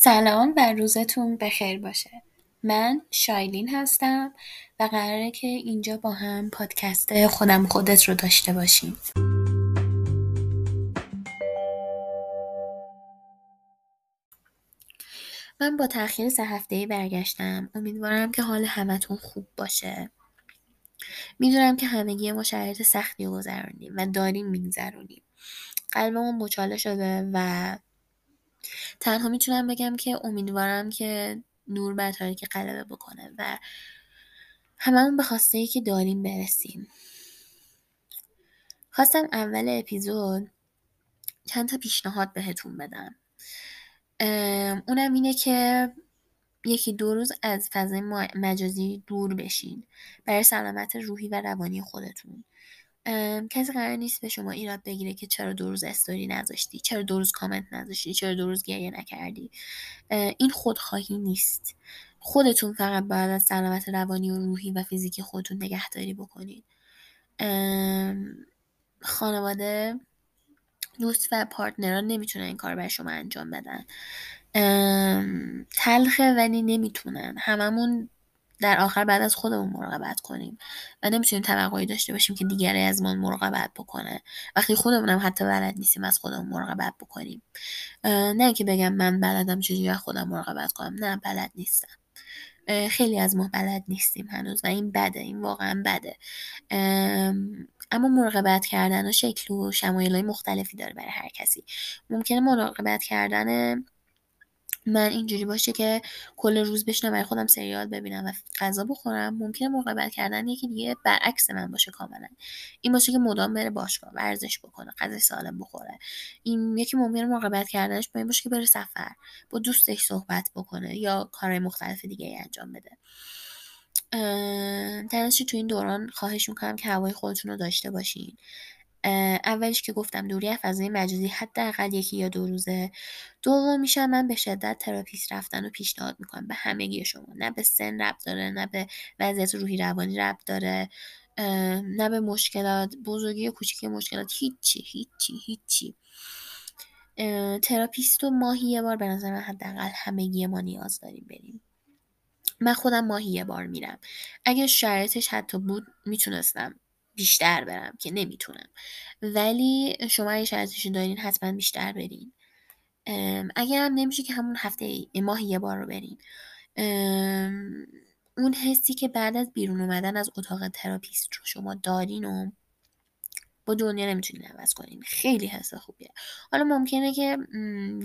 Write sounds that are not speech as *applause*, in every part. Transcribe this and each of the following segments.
سلام و روزتون بخیر باشه. من شایلین هستم و قراره که اینجا با هم پادکست خودم خودت رو داشته باشیم. من با تاخیر سه هفته برگشتم. امیدوارم که حال همتون خوب باشه. می‌دونم که همگی ما شرایط سختی گذروندیم و داریم میگذرونیم. قلبمون مچاله شده و تنها می‌تونم بگم که امیدوارم که نور بر تاریکی غلبه بکنه و هممون به خواسته ای که داریم برسیم. خواستم اول اپیزود چند تا پیشنهاد بهتون بدم. اونم اینه که یکی دو روز از فضای مجازی دور بشین. برای سلامت روحی و روانی خودتون. کسی قرار نیست به شما ایراد بگیره که چرا دو روز استوری نذاشتی چرا دو روز کامنت نذاشتی چرا دو روز گریه نکردی. این خودخواهی نیست. خودتون فقط باید از سلامت روانی و روحی و فیزیکی خودتون نگهداری بکنید. خانواده دوست و پارتنران نمی‌تونن این کار بر شما انجام بدن. تلخه ولی نمی‌تونن. هممون در آخر بعد از خودمون مراقبت کنیم و نمی‌تونیم توقعی داشته باشیم که دیگری از ما مراقبت بکنه. وقتی خودمون هم حتی بلد نیستیم از خودمون مراقبت بکنیم. نه که بگم من بلدم چجوری از خودم مراقبت کنم. نه بلد نیستم. خیلی از ما بلد نیستیم هنوز و این بده این واقعا بده. اما مراقبت کردن و شکل و شمایل های مختلفی داره برای هر کسی. ممکنه مراقبت کردن من اینجوری باشه که کل روز بشنم برای خودم سریال ببینم و غذا بخورم ممکنه مراقبت کردن یکی دیگه برعکس من باشه کاملا. این باشه که مدام بره باشگاه ورزش بکنه غذا سالم بخوره. این یکی ممکنه مراقبت کردنش این باشه که بره سفر با دوستش صحبت بکنه یا کارهای مختلف دیگه انجام بده. در تو این دوران خواهش می‌کنم که هوای خودتون رو داشته باشین. اولش که گفتم دوری از فضای مجازی حداقل یکی یا دو روزه دوم میشم. من به شدت تراپیست رفتن رو پیشنهاد می‌کنم به همگی شما. نه به سن ربط داره نه به وضعیت روحی روانی ربط داره نه به مشکلات بزرگی یا کوچیکی مشکلات هیچی هیچی هیچی. تراپیست و ماهی یه بار به نظر من حداقل همگی ما نیاز داریم بریم. من خودم ماهی یه بار میرم. اگه شرایطش حتی بود می‌تونستم بیشتر برم که نمی‌تونم. ولی شما اگه شرطشو دارین حتما بیشتر برین. اگر هم نمیشه که همون هفته ماه یه بار رو برین. اون حسی که بعد از بیرون اومدن از اتاق تراپیست رو شما دارین و با دنیا نمی‌تونین عوض کنین. خیلی حس خوبیه. حالا ممکنه که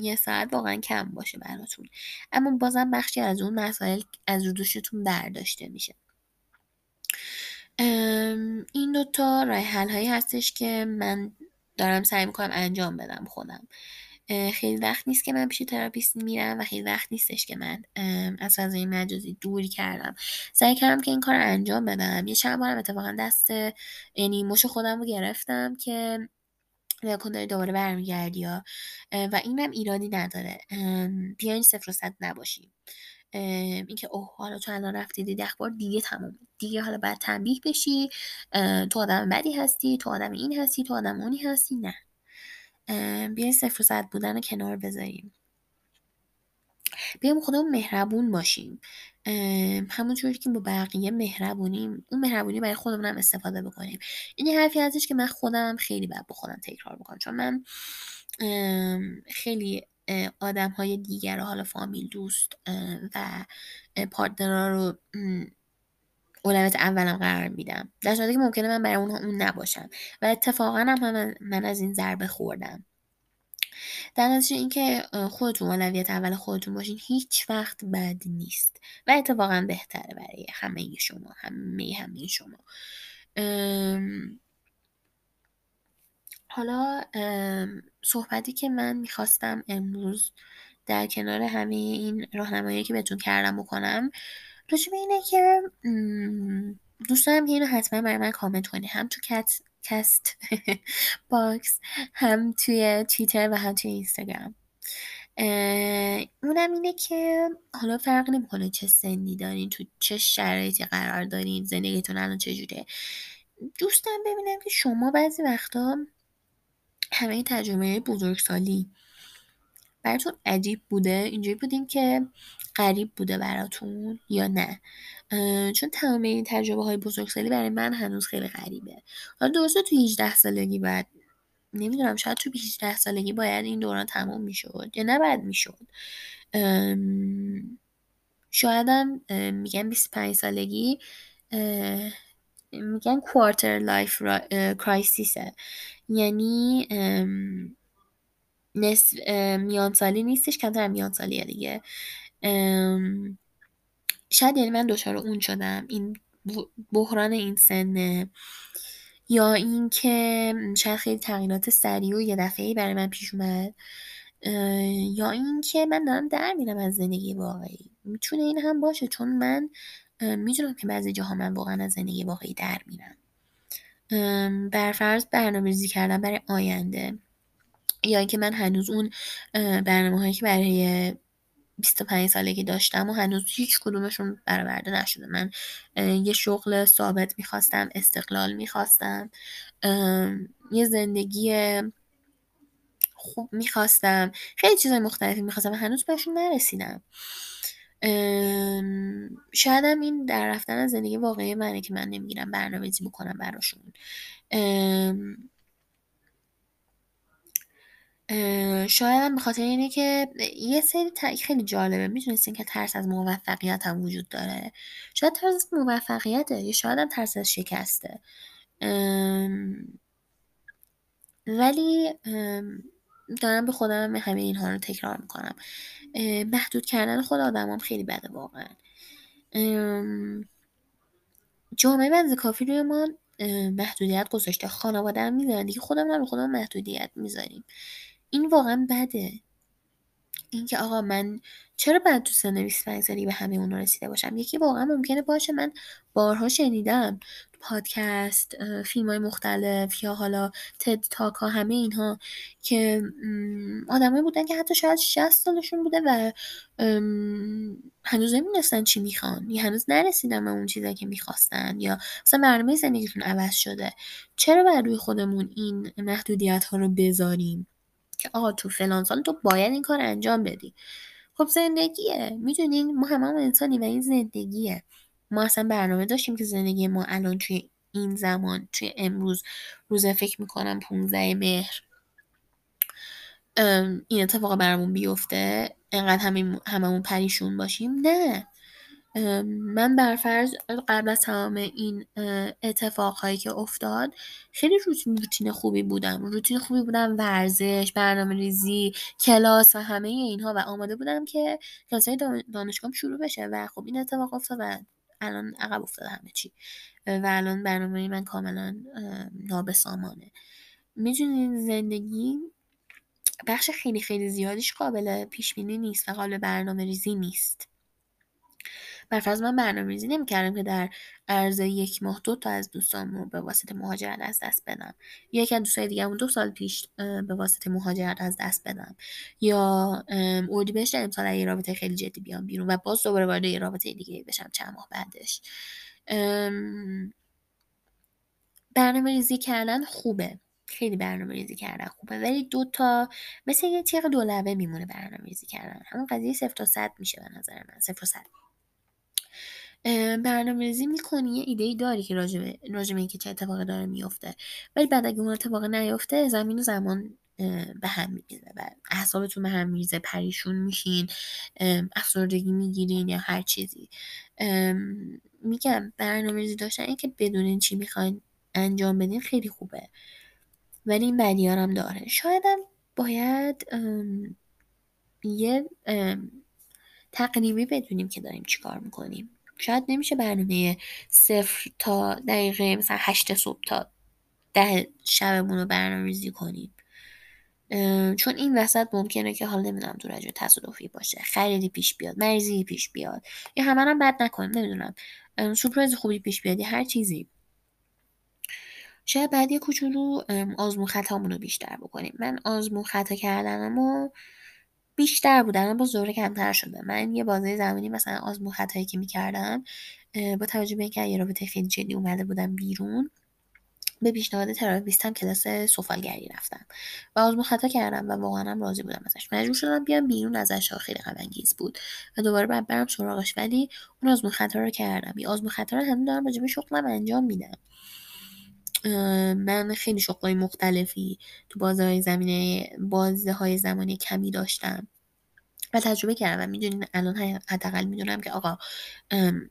یه ساعت واقعا کم باشه براتون. اما بازم بخشی از اون مسائل از رو دوشتون برداشته میشه. این دوتا راه حل هایی هستش که من دارم سعی می‌کنم انجام بدم خودم. خیلی وقت نیست که من پیش تراپیست میرم و خیلی وقت نیستش که من از فضای مجازی دوری کردم. سعی کردم که این کار رو انجام بدم. یه چند بارم اتفاقا دست یعنی مچ خودم رو گرفتم که نکن داری دوباره برمیگردی و اینم ایرادی نداره. بیاین صفر و صد نباشیم. اینکه اوه حالا تو الان رفتی دیدی اخبار دیگه تمومه. دیگه حالا باید تنبیه بشی. تو آدم بدی هستی تو آدم این هستی تو آدم اونی هستی. نه. بیاین صفر و صد بودن رو کنار بذاریم. بیایم خودمون مهربون باشیم. همونجوری که با بقیه مهربونیم. اون مهربونی برای خودمون هم استفاده بکنیم. این حرفی هستش که من خودم خیلی باید با تکرار بکنم. چون من خیلی آدم های دیگر حالا فامیل دوست و پارتنرها رو اولویت اولم قرار میدم. در که ممکنه من برای اونها اون نباشم. و اتفاقا هم من از این ضربه خوردم. در نتیجه اینکه خودتون اولویت اول خودتون باشین هیچ وقت بد نیست. و اتفاقا بهتره برای همه شما همه همه شما. حالا صحبتی که من می‌خواستم امروز در کنار همه این راهنمایی که بهتون کردم بکنم راجع به اینه که دوست دارم که اینو حتما برای من کامنت کنی. هم تو کست *laughs* باکس هم توی توییتر و هم توی اینستاگرام. اونم اینه که حالا فرق نمی‌کنه چه سنی دارین تو چه شرایطی قرار دارین زندگیتون الان چجوره. دوست دارم ببینم که شما بعضی وقتا همه تجربه بزرگسالی. براتون عجیب بوده؟ اینجوری بودین که غریب بوده براتون یا نه؟ چون تمام این تجربه های بزرگسالی برای من هنوز خیلی غریبه. حالا درسته تو 18 سالگی بعد نمی‌دونم شاید تو 18 سالگی باید این دوران تموم می‌شد یا نباید می‌شد. شایدم میگن 25 سالگی میگن quarter life crisis ه یعنی نصف میان سالی نیستش کمتر میان سالیه دیگه. شاید یعنی من دچار اون شدم. این بحران این سنه. یا اینکه شاید خیلی تغییرات سریع و یه دفعه برای من پیش اومد. یا اینکه من دارم در میرم از زندگی واقعی. می‌تونه این هم باشه چون من می‌دونم که بعضی جاها من واقعا از زندگی واقعی در میرم. برفرض برنامه ریزی کردم برای آینده یا اینکه من هنوز اون برنامه هایی که برای 25 سالگی داشتم و هنوز هیچ کدومشون برآورده نشده. من یه شغل ثابت می‌خواستم استقلال می‌خواستم یه زندگی خوب می‌خواستم خیلی چیزای مختلفی می‌خواستم و هنوز بهشون نرسیدم. شایدم این در رفتن از زندگی واقعی منه که من نمی‌گیرم برنامه‌ریزی بکنم براشون. شاید به خاطر اینه که یه سری خیلی جالبه. می‌تونستین که ترس از موفقیت هم وجود داره. شاید ترس از موفقیته یا شاید هم ترس از شکسته. ولی دارم به خودم همه اینها رو تکرار می‌کنم. محدود کردن خود آدمام خیلی بده واقعا. جامعه بنز کافی روی ما محدودیت گذاشته. خانواده هم می‌ذارن دیگه خودم هم خودم محدودیت می‌ذاریم. این واقعا بده. اینکه آقا من چرا باید تو سن 25 سالی به همه اونا رسیده باشم؟ یکی واقعا ممکنه باشه من بارها شنیدم پادکست فیلم های مختلف یا حالا تد تاک ها همه اینها که آدمایی بودن که حتی شاید 60 سالشون بوده و هنوز نمی‌دونستن چی می‌خوان. یا هنوز نرسیدن به اون چیزایی که می‌خواستن یا مثلا برنامه زندگیتون عوض شده. چرا باید روی خودمون این محدودیت ها رو بذاریم؟ که آقا تو فلان سال تو باید این کار انجام بدی. خب زندگیه. می‌دونین ما همه هم انسانی و این زندگیه. ما اصلا برنامه داشتیم که زندگی ما الان توی این زمان توی امروز روزه فکر می‌کنم 15 مهر. این اتفاق برامون بیفته. انقدر همه هممون پریشون باشیم؟ نه. من برفرض قبل از تمام این اتفاقهایی که افتاد خیلی روتین خوبی بودم. روتین خوبی بودم ورزش برنامه ریزی کلاس و همه اینها و آماده بودم که کلاس های دانشگاه شروع بشه و خب این اتفاق افتاد و الان عقب افتاده همه چی. و الان برنامه من کاملا نابسامانه. می‌دونین زندگی بخش خیلی خیلی زیادیش قابل پیش بینی نیست و قابل برنامه ریزی نیست. برفرض من برنامه ریزی نمی‌کردم که در عرض یک ماه دو تا از دوستامو به واسطه مهاجرت از دست بدم. یکی از دوستای دیگه‌مون دو سال پیش به واسطه مهاجرت از دست بدم. یا اردیبهشت امسال یه رابطه خیلی جدی بیام بیرون و باز دوباره وارد یه رابطه دیگه بشم چند ماه بعدش. برنامه ریزی کردن خوبه. خیلی برنامه ریزی کردن خوبه. ولی دو تا مثل یه تیغ دولبه میمونه برنامه ریزی کردن. همون قضیه صفر تا صد میشه به نظر من. صفر صد. برنامه‌ریزی می‌کنی؟ یه ایده ای داری که راجبه راجبه اینکه چه اتفاقی داره میفته ولی بعد اگه اون اتفاق نیفته زمین و زمان به هم میریزه و اعصابتون به هم میریزه پریشون میشین افسردگی می‌گیرین یا هر چیزی. میگم برنامه‌ریزی داشتن اینکه بدونین چی می‌خواین انجام بدین خیلی خوبه. ولی این بدیارم داره. شایدم باید یه تقریبی بدونیم که داریم چیکار می‌کنیم. شاید نمیشه برنامه صفر تا دقیقه مثلا هشت صبح تا ده شبمون رو برنامه ریزی کنیم چون این وسط ممکنه که حالا نمی‌دونم تو رجوع تصادفی باشه. خریدی پیش بیاد مریضی پیش بیاد. یا همه هم بد نکنیم نمی‌دونم. سورپرایز خوبی پیش بیاد هر چیزی. شاید بعد یه کوچولو آزمون خطامون رو بیشتر بکنیم. من آزمون خطا کردنمو بیشتر بودن با زوره کمتر شده. من یه بازه زمانی مثلا آزمون خطایی که می‌کردم با توجه به اینکه یه رابطه خیلی جدی اومده بودم بیرون به پیشنهاد تراپیستم کلاس سفالگری رفتم. و آزمون خطا کردم و واقعا هم راضی بودم ازش. مجبور شدم بیام بیرون ازش خیلی غم بود و دوباره بعد برم سراغش. ولی اون آزمون خطا رو کردم. یه آزمون خطا رو هم دارم راجع شغلم انجام میدم. من خیلی شغلای مختلفی تو بازه های زمینه بازه های زمانی کمی داشتم و تجربه کردم. می‌دونین الان حداقل می‌دونم که آقا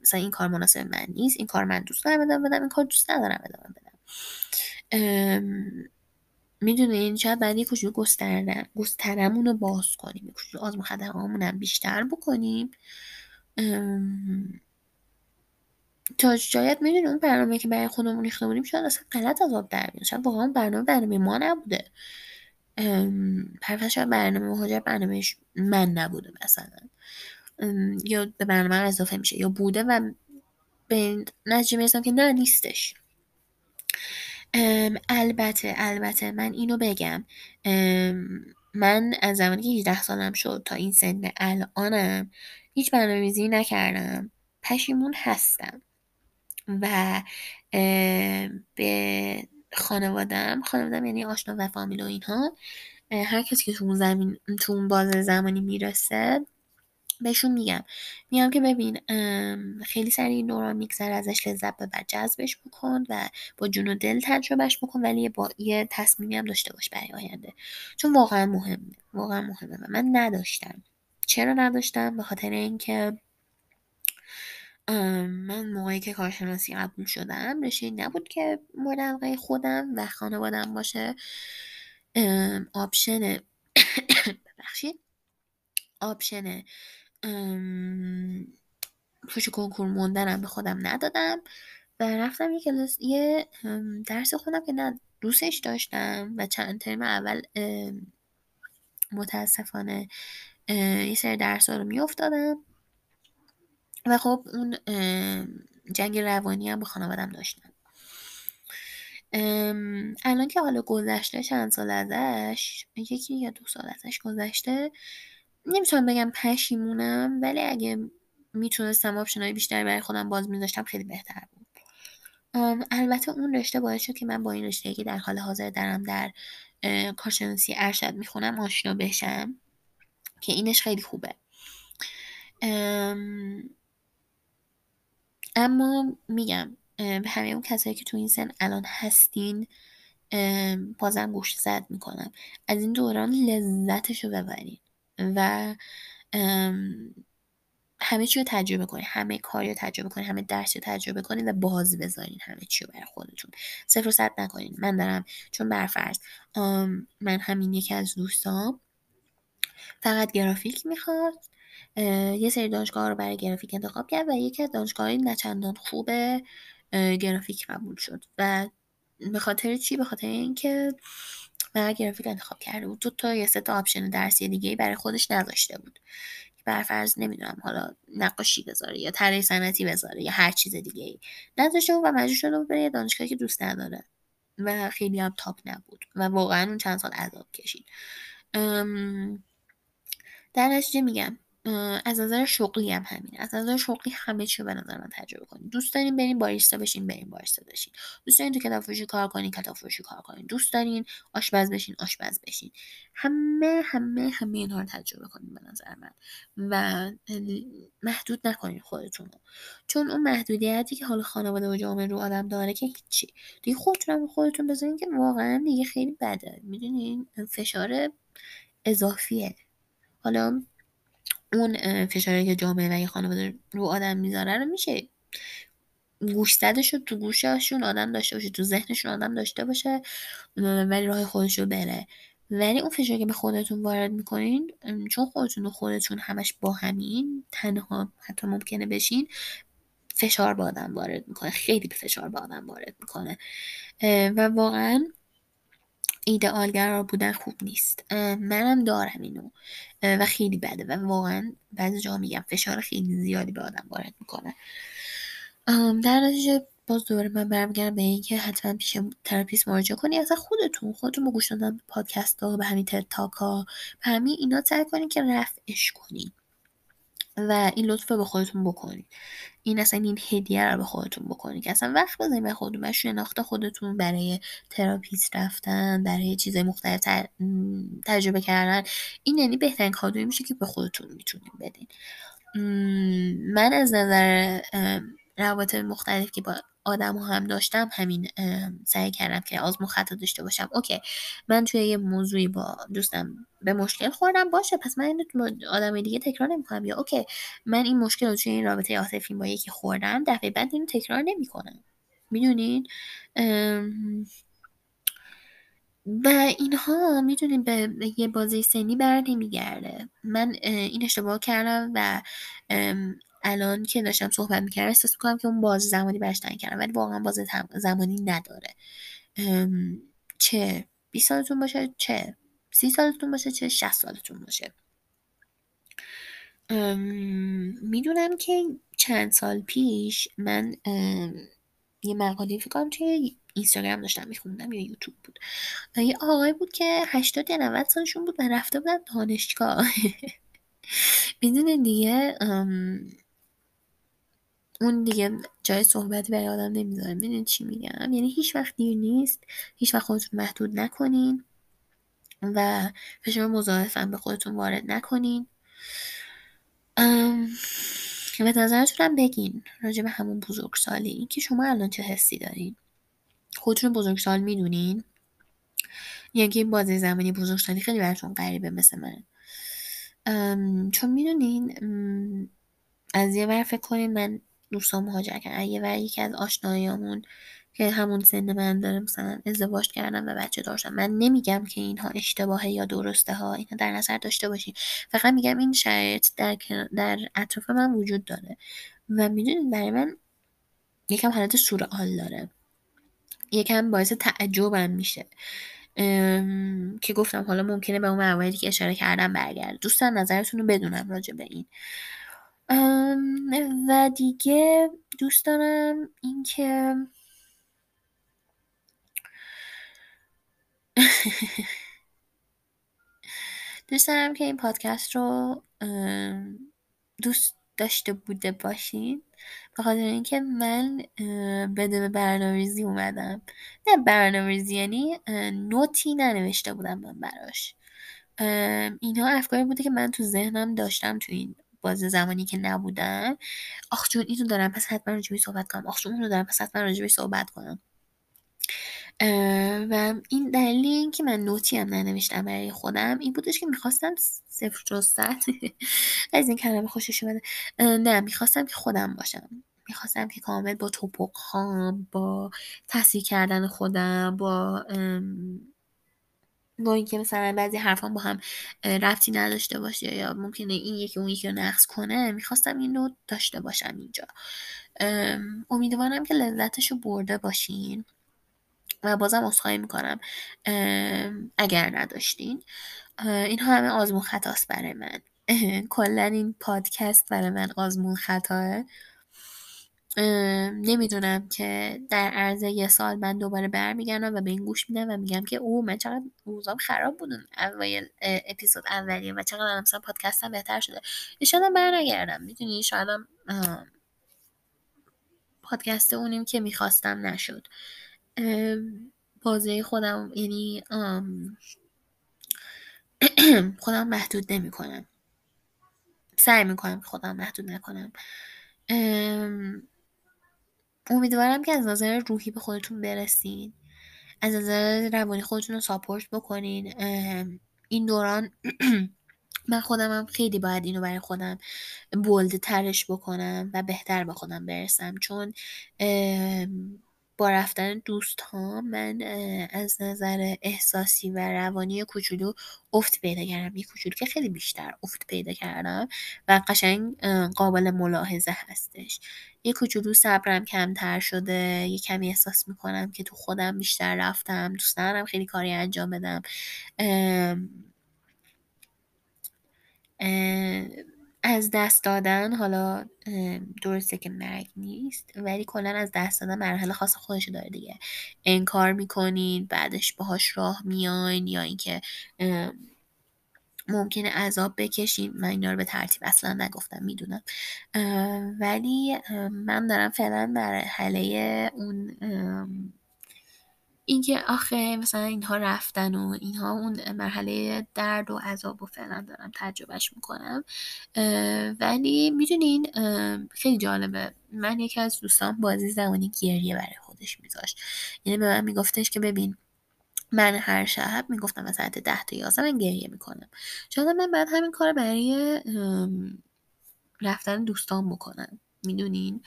مثلا این کار مناسب من نیست این کار من دوست دارم ادامه بدم این کار دوست ندارم ادامه بدم می‌دونین شاید بعد یه کوچولو گسترمون رو باز کنیم یه کوچولو آزمون خطرهامون هم بیشتر بکنیم. تا شاید می‌دونیم اون برنامه که برای خودمون ریخته بودیم شاید اصلا غلط از آب در شاید واقعا برنامه برنامه ما نبوده. پرفش شاید برنامه مهاجر برنامه من نبوده مثلا. یا به برنامه اضافه میشه. یا بوده و به نتیجه می‌رسم که نه نیستش. البته البته من اینو بگم. من از زمانی که 18 سالم شد تا این سن الانم هیچ برنامه‌ریزی نکردم. پشیمون هستم. و به خانوادم خانوادم یعنی آشنا و فامیل و اینها هر کسی که تو اون زمین تو اون باز زمانی می‌رسه بهشون میگم. میگم که ببین خیلی سریع این دوران میگذره ازش لذت ببر جذبش بکن و با جون و دل تجربهش بکن ولی با یه تصمیمی هم داشته باش برای آینده. چون واقعا مهمه واقعا مهمه و من نداشتم. چرا نداشتم؟ به خاطر اینکه من موقعی که کارشناسی قبول شدم رشته نبود که مورد علاقه خودم و خانوادم باشه. option *coughs* ببخشید. option پشت کنکور موندنم به خودم ندادم و رفتم یه کلاس یه درس خودم که نه دوستش داشتم و چند ترم اول متاسفانه یه سری درس رو میافتادم. و خب اون جنگ روانی هم با خانوادم داشتم. الان که حالا گذشته چند سال ازش یکی یا دو سال ازش گذشته نمی‌تونم بگم پشیمونم ولی اگه می‌تونستم آپشنهای بیشتری برای خودم باز میذاشتم خیلی بهتر بود. البته اون رشته باعث شد که من با این رشته که در حال حاضر دارم در کارشناسی ارشد می‌خونم آشنا بشم که اینش خیلی خوبه. اما میگم به همه اون کسایی که تو این سن الان هستین بازم گوش زد می‌کنم. از این دوران لذتش رو ببرین و همه چی رو تجربه کنین. همه کاری رو تجربه کنین همه درس رو تجربه کنین و باز بذارین همه چی رو برای خودتون. صفر و صد نکنین. من دارم چون برفرض من همین یکی از دوستام فقط گرافیک می‌خواد. یه سری دانشگاه رو برای گرافیک انتخاب کرد و یکی از دانشگاه نچندان خوب گرافیک قبول شد و به خاطر چی؟ به خاطر اینکه برای گرافیک انتخاب کرده بود. دو تا یا سه تا option درسی دیگه برای خودش نذاشته بود. برفرض نمی‌دونم حالا نقاشی بذاره یا طراحی صنعتی بذاره یا هر چیز دیگه ای نذاشته بود و مجبور شده بود بره دانشگاهی که دوست نداره و خیلی هم تاپ نبود و واقعا اون چند سال عذاب کشید. در نتیجه میگم از نظر شغلی هم همین از نظر شغلی همه چی به نظر من تجربه کنید. دوست دارین برین باریستا بشین برین باریستا بشین. دوست دارین تو کتاب فروشی کار کنین کتاب فروشی کار کنین. دوست دارین آشپز بشین آشپز بشین. همه همه همه اینها رو تجربه کنین به نظر من. و محدود نکنین خودتون رو. چون اون محدودیتی که حال خانواده و جامعه رو آدم داره که هیچی. دیگه خودتون خودتون بذارین که واقعا دیگه خیلی بده. می‌دونین؟ فشار اضافیه. حالا اون فشاری که جامعه و خانواده رو آدم می‌ذاره رو میشه گوش زدش رو تو گوششون آدم داشته باشه تو ذهنشون آدم داشته باشه ولی راه خودش رو بره. ولی اون فشاری که به خودتون وارد می‌کنین چون خودتون و خودتون همش با همین تنها حتی ممکنه بشین فشار به آدم وارد می‌کنه خیلی فشار به آدم وارد می‌کنه. و واقعا ایدئالگرا بودن خوب نیست. منم دارم اینو. و خیلی بده. و واقعا بعضی جا میگم فشار خیلی زیادی به آدم وارد می‌کنه. در نتیجه باز دوباره من برمیگردم به اینکه حتما پیش تراپیست مراجعه کنی. اصلا خودتون خودتون با گوش دادن پادکست ها به همین talk ها به همین اینا سعی کنین که رفعش کنین. و این لطف رو به خودتون بکنید. این اصلا این هدیه رو به خودتون بکنید که اصلا وقت بذارید به خودتون و شناخت خودتون برای تراپیست رفتن برای چیزای مختلف تجربه کردن. این یعنی بهترین کادوی میشه که به خودتون می‌تونید بدین. من از نظر روابط مختلف که با آدم‌ها داشتم همین سعی کردم که آزمون خطا داشته باشم. okay من توی یه موضوعی با دوستم به مشکل خوردم. باشه پس من اینو آدم دیگه تکرار نمی‌کنم. یا اوکی من این مشکل رو توی این رابطه عاطفی با یکی خوردم دفعه بعد اینو تکرار نمی‌کنم. می‌دونین؟ و اینها می‌دونین به یه بازه سنی بر نمیگرده. من این اشتباه کردم و الان که داشتم صحبت می‌کردم احساس می‌کنم که اون باز زمانی برش کردم ولی واقعا باز زمانی نداره. چه؟ 20 سالتون باشه؟ چه؟ سی سالتون باشه؟ چه؟ 60 سالتون باشه؟ می‌دونم که چند سال پیش من یه مقاله فکر کنم توی اینستاگرام داشتم میخوندم یا یوتیوب بود. یه آقای بود که 80 یا 90 سالشون بود و رفته بودن دانشگاه. *laughs* می‌دونین دیگه؟ اون دیگه جای صحبتی برای آدم نمی‌ذاره می‌دونین چی میگم؟ یعنی هیچ وقت دیر نیست. هیچ وقت خودتون محدود نکنین و فشار مضاعفم به خودتون وارد نکنین. و نظرتونم بگین راجع به همون بزرگسالی. این که شما الان چه حسی دارین؟ خودتون بزرگسال می‌دونین؟ که این بازی زمانی بزرگسالی خیلی براتون غریبه مثل من. چون می‌دونین از یه ور فکر کنین من دوستان مهاجر کردن یه ور یکی از آشنایامون که همون سن من داره مثلا ازدواج کردن و بچه داشتن من نمیگم که اینها اشتباهه یا درسته ها اینها در نظر داشته باشین. فقط میگم این شرایط در, در اطراف من وجود داره. و می‌دونید برای من یکم حالت سورئال داره. یکم باعث تعجبم میشه. که گفتم حالا ممکنه به اون مواردی که اشاره کردم برگرد دوستان نظرتون رو بدونم راجع به این. و دیگه دوست دارم اینکه *laughs* دوست دارم که این پادکست رو دوست داشته بوده باشین. به خاطر اینکه من بدون برنامه‌ریزی اومدم. نه برنامه‌ریزی یعنی نوتی ننوشته بودم من براش. اینها افکاری بوده که من تو ذهنم داشتم تو این باز زمانی که نبودم آخ جون اینو دارم پس حتما راجبی صحبت کنم. آخ جون اونو دارم پس حتما راجبی صحبت کنم. و این دلیل این که من نوتی هم ننوشتم برای خودم این بودش که می‌خواستم صفر جز صد. *laughs* از این کلمه خوشش اومده. نه می‌خواستم که خودم باشم. می‌خواستم که کامل با توپق با تصحیح کردن خودم با با اینکه مثلا بعضی حرفان با هم رفتی نداشته باشه یا ممکنه این یکی اون یکی رو نقص کنه می‌خواستم این رو داشته باشم اینجا. امیدوارم که لذتش رو برده باشین و بازم اصخایی می‌کنم اگر نداشتین. این همه آزمون خطاست برای من. *laughs* کلا این پادکست برای من آزمون خطاه. نمی‌دونم که در عرض یه سال من دوباره برمیگردم و به این گوش میدم و میگم که او من چقدر روزام خراب بودن اول اپیزود اولیه و چقدر مثلا پادکستم بهتر شده. شاید برنگردم. می‌دونی؟ شاید پادکست اونیم که می‌خواستم نشد. بازه خودم یعنی *clears throat* خودم محدود نمی کنم سعی می‌کنم خودم محدود نکنم. امیدوارم که از نظر روحی به خودتون برسین. از نظر روانی خودتون رو ساپورت بکنین. این دوران *clears throat* من خودم هم خیلی باید اینو برای خودم بولد ترش بکنم و بهتر به خودم برسم. چون رفتن دوست ها من از نظر احساسی و روانی کوچولو افت پیدا کردم. یه کوچولو که خیلی بیشتر افت پیدا کردم و قشنگ قابل ملاحظه هستش. یه کوچولو صبرم کمتر شده یه کمی احساس می‌کنم که تو خودم بیشتر رفتم دوست دارم خیلی کاری انجام بدم. از دست دادن حالا درسته که مرگ نیست ولی کلا از دست دادن مرحله خاص خودش داره دیگه. انکار می‌کنین بعدش باهاش راه میاین یا اینکه ممکنه عذاب بکشین. من اینا رو به ترتیب اصلا نگفتم می‌دونم. ولی من دارم فعلا مرحله اون اینکه آخه مثلا اینها رفتن و اینها اون مرحله درد و عذاب و فعلا دارم تجربهش می‌کنم. ولی می‌دونین خیلی جالبه. من یکی از دوستان بازی زمانی گریه برای خودش میذاشت. یعنی به من میگفتش که ببین من هر شب می‌گفتم مثلا ده تا یازده من گریه می‌کنم. شاید من بعد همین کار برای رفتن دوستان بکنم. می‌دونین؟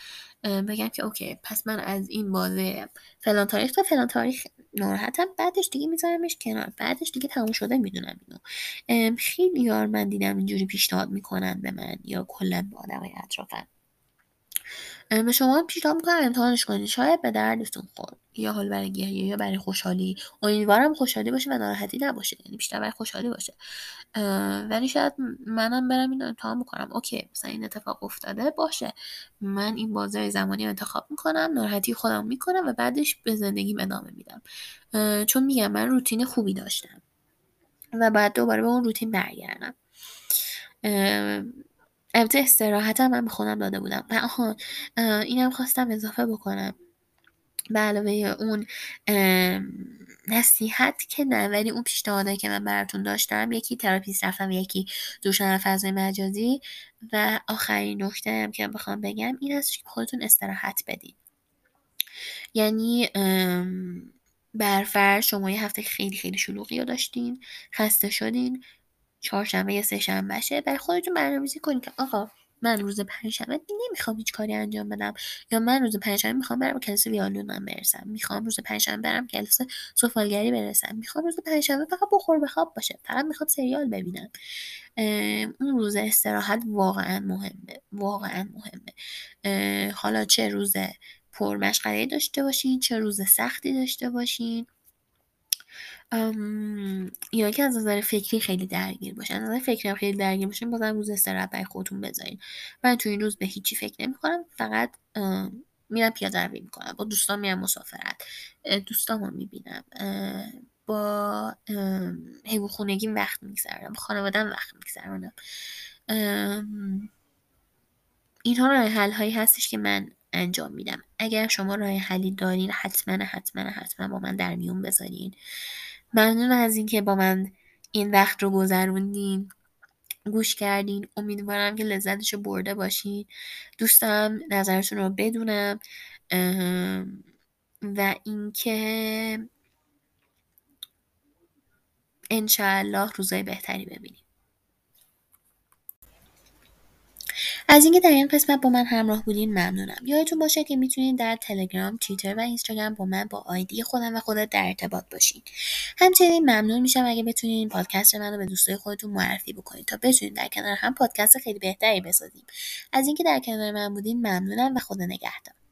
بگم که اوکی پس من از این بازه فلان تاریخ تا فلان تاریخ ناراحتم. بعدش دیگه میذارمش کنار. بعدش دیگه تموم شده می‌دونم اینو. خیلی یار من دیدم اینجوری پیشنهاد می‌کنن به من یا کلا به آدمای اطرافم. به شما پیشنهاد می‌کنم امتحانش کنید. شاید به دردتون خورد یا حال برای گریه یا برای خوشحالی. امیدوارم خوشحالی باشه و ناراحتی نباشه. یعنی بیشتر برای خوشحالی باشه. ولی شاید منم برم این امتحان می‌کنم. اوکی مثلا این اتفاق افتاده باشه. من این بازه زمانی انتخاب می‌کنم ناراحتی خودم می‌کنم و بعدش به زندگیم ادامه میدم. چون میگم من روتین خوبی داشتم. و بعد دوباره به اون روتین برگردم. البته استراحتم من به خودم داده بودم. و آها اینم خواستم اضافه بکنم. به علاوه اون نصیحت که نه ولی اون پیشنهادهایی که من براتون داشتم یکی تراپیست رفتم یکی دوشن فضای مجازی. و آخرین نکته هم که بخوام بگم این است که خودتون استراحت بدین. یعنی برفر شما یه هفته خیلی خیلی شلوغی رو داشتین خسته شدین. چهارشنبه یا سه شنبهشه برای خودتون برنامه‌ریزی کنید که آقا من روز پنجشنبه نمی‌خوام هیچ کاری انجام بدم یا من روز پنجشنبه می‌خوام برم کلاس ویالونم برسم می‌خوام روز پنجشنبه برم کلاس سفالگری برسم می‌خوام روز پنجشنبه فقط بخور بخواب باشه فقط می‌خوام سریال ببینم. اون روز استراحت واقعا مهمه واقعا مهمه. حالا چه روز پرمشغله داشته باشین چه روز سختی داشته باشین. یا که از نظر فکری خیلی درگیر باشن. از نظر فکری هم خیلی درگیر باشین بازم روز استراحت برای خودتون بذارین. من تو این روز به هیچی فکر نمی‌کنم فقط میرم پیاده روی می‌کنم. با دوستان میرم مسافرت. دوستامو می‌بینم. با حیوان خونگی وقت میگذرونم. با خانوادم وقت میگذرونم. اینها راه حل هایی هستش که من انجام میدم. اگر شما راه حلی دارین حتما حتما حتما با من در میون بذارین. ممنون از اینکه با من این وقت رو گذروندین. گوش کردین. امیدوارم که لذتش رو برده باشین. دوستم نظرتون رو بدونم. و اینکه انشاءالله روزای بهتری ببینیم. از اینکه در این قسمت با من همراه بودین ممنونم. یادتون باشه که می‌تونید در تلگرام توییتر و اینستاگرام با من با آیدی خودم و خودت در ارتباط باشین. همچنین ممنون میشم اگه بتونین این پادکست رو به دوستای خودتون معرفی بکنید تا بتونید در کنار هم پادکست خیلی بهتری بسازیم. از اینکه در کنار من بودین ممنونم و خدا نگهدار.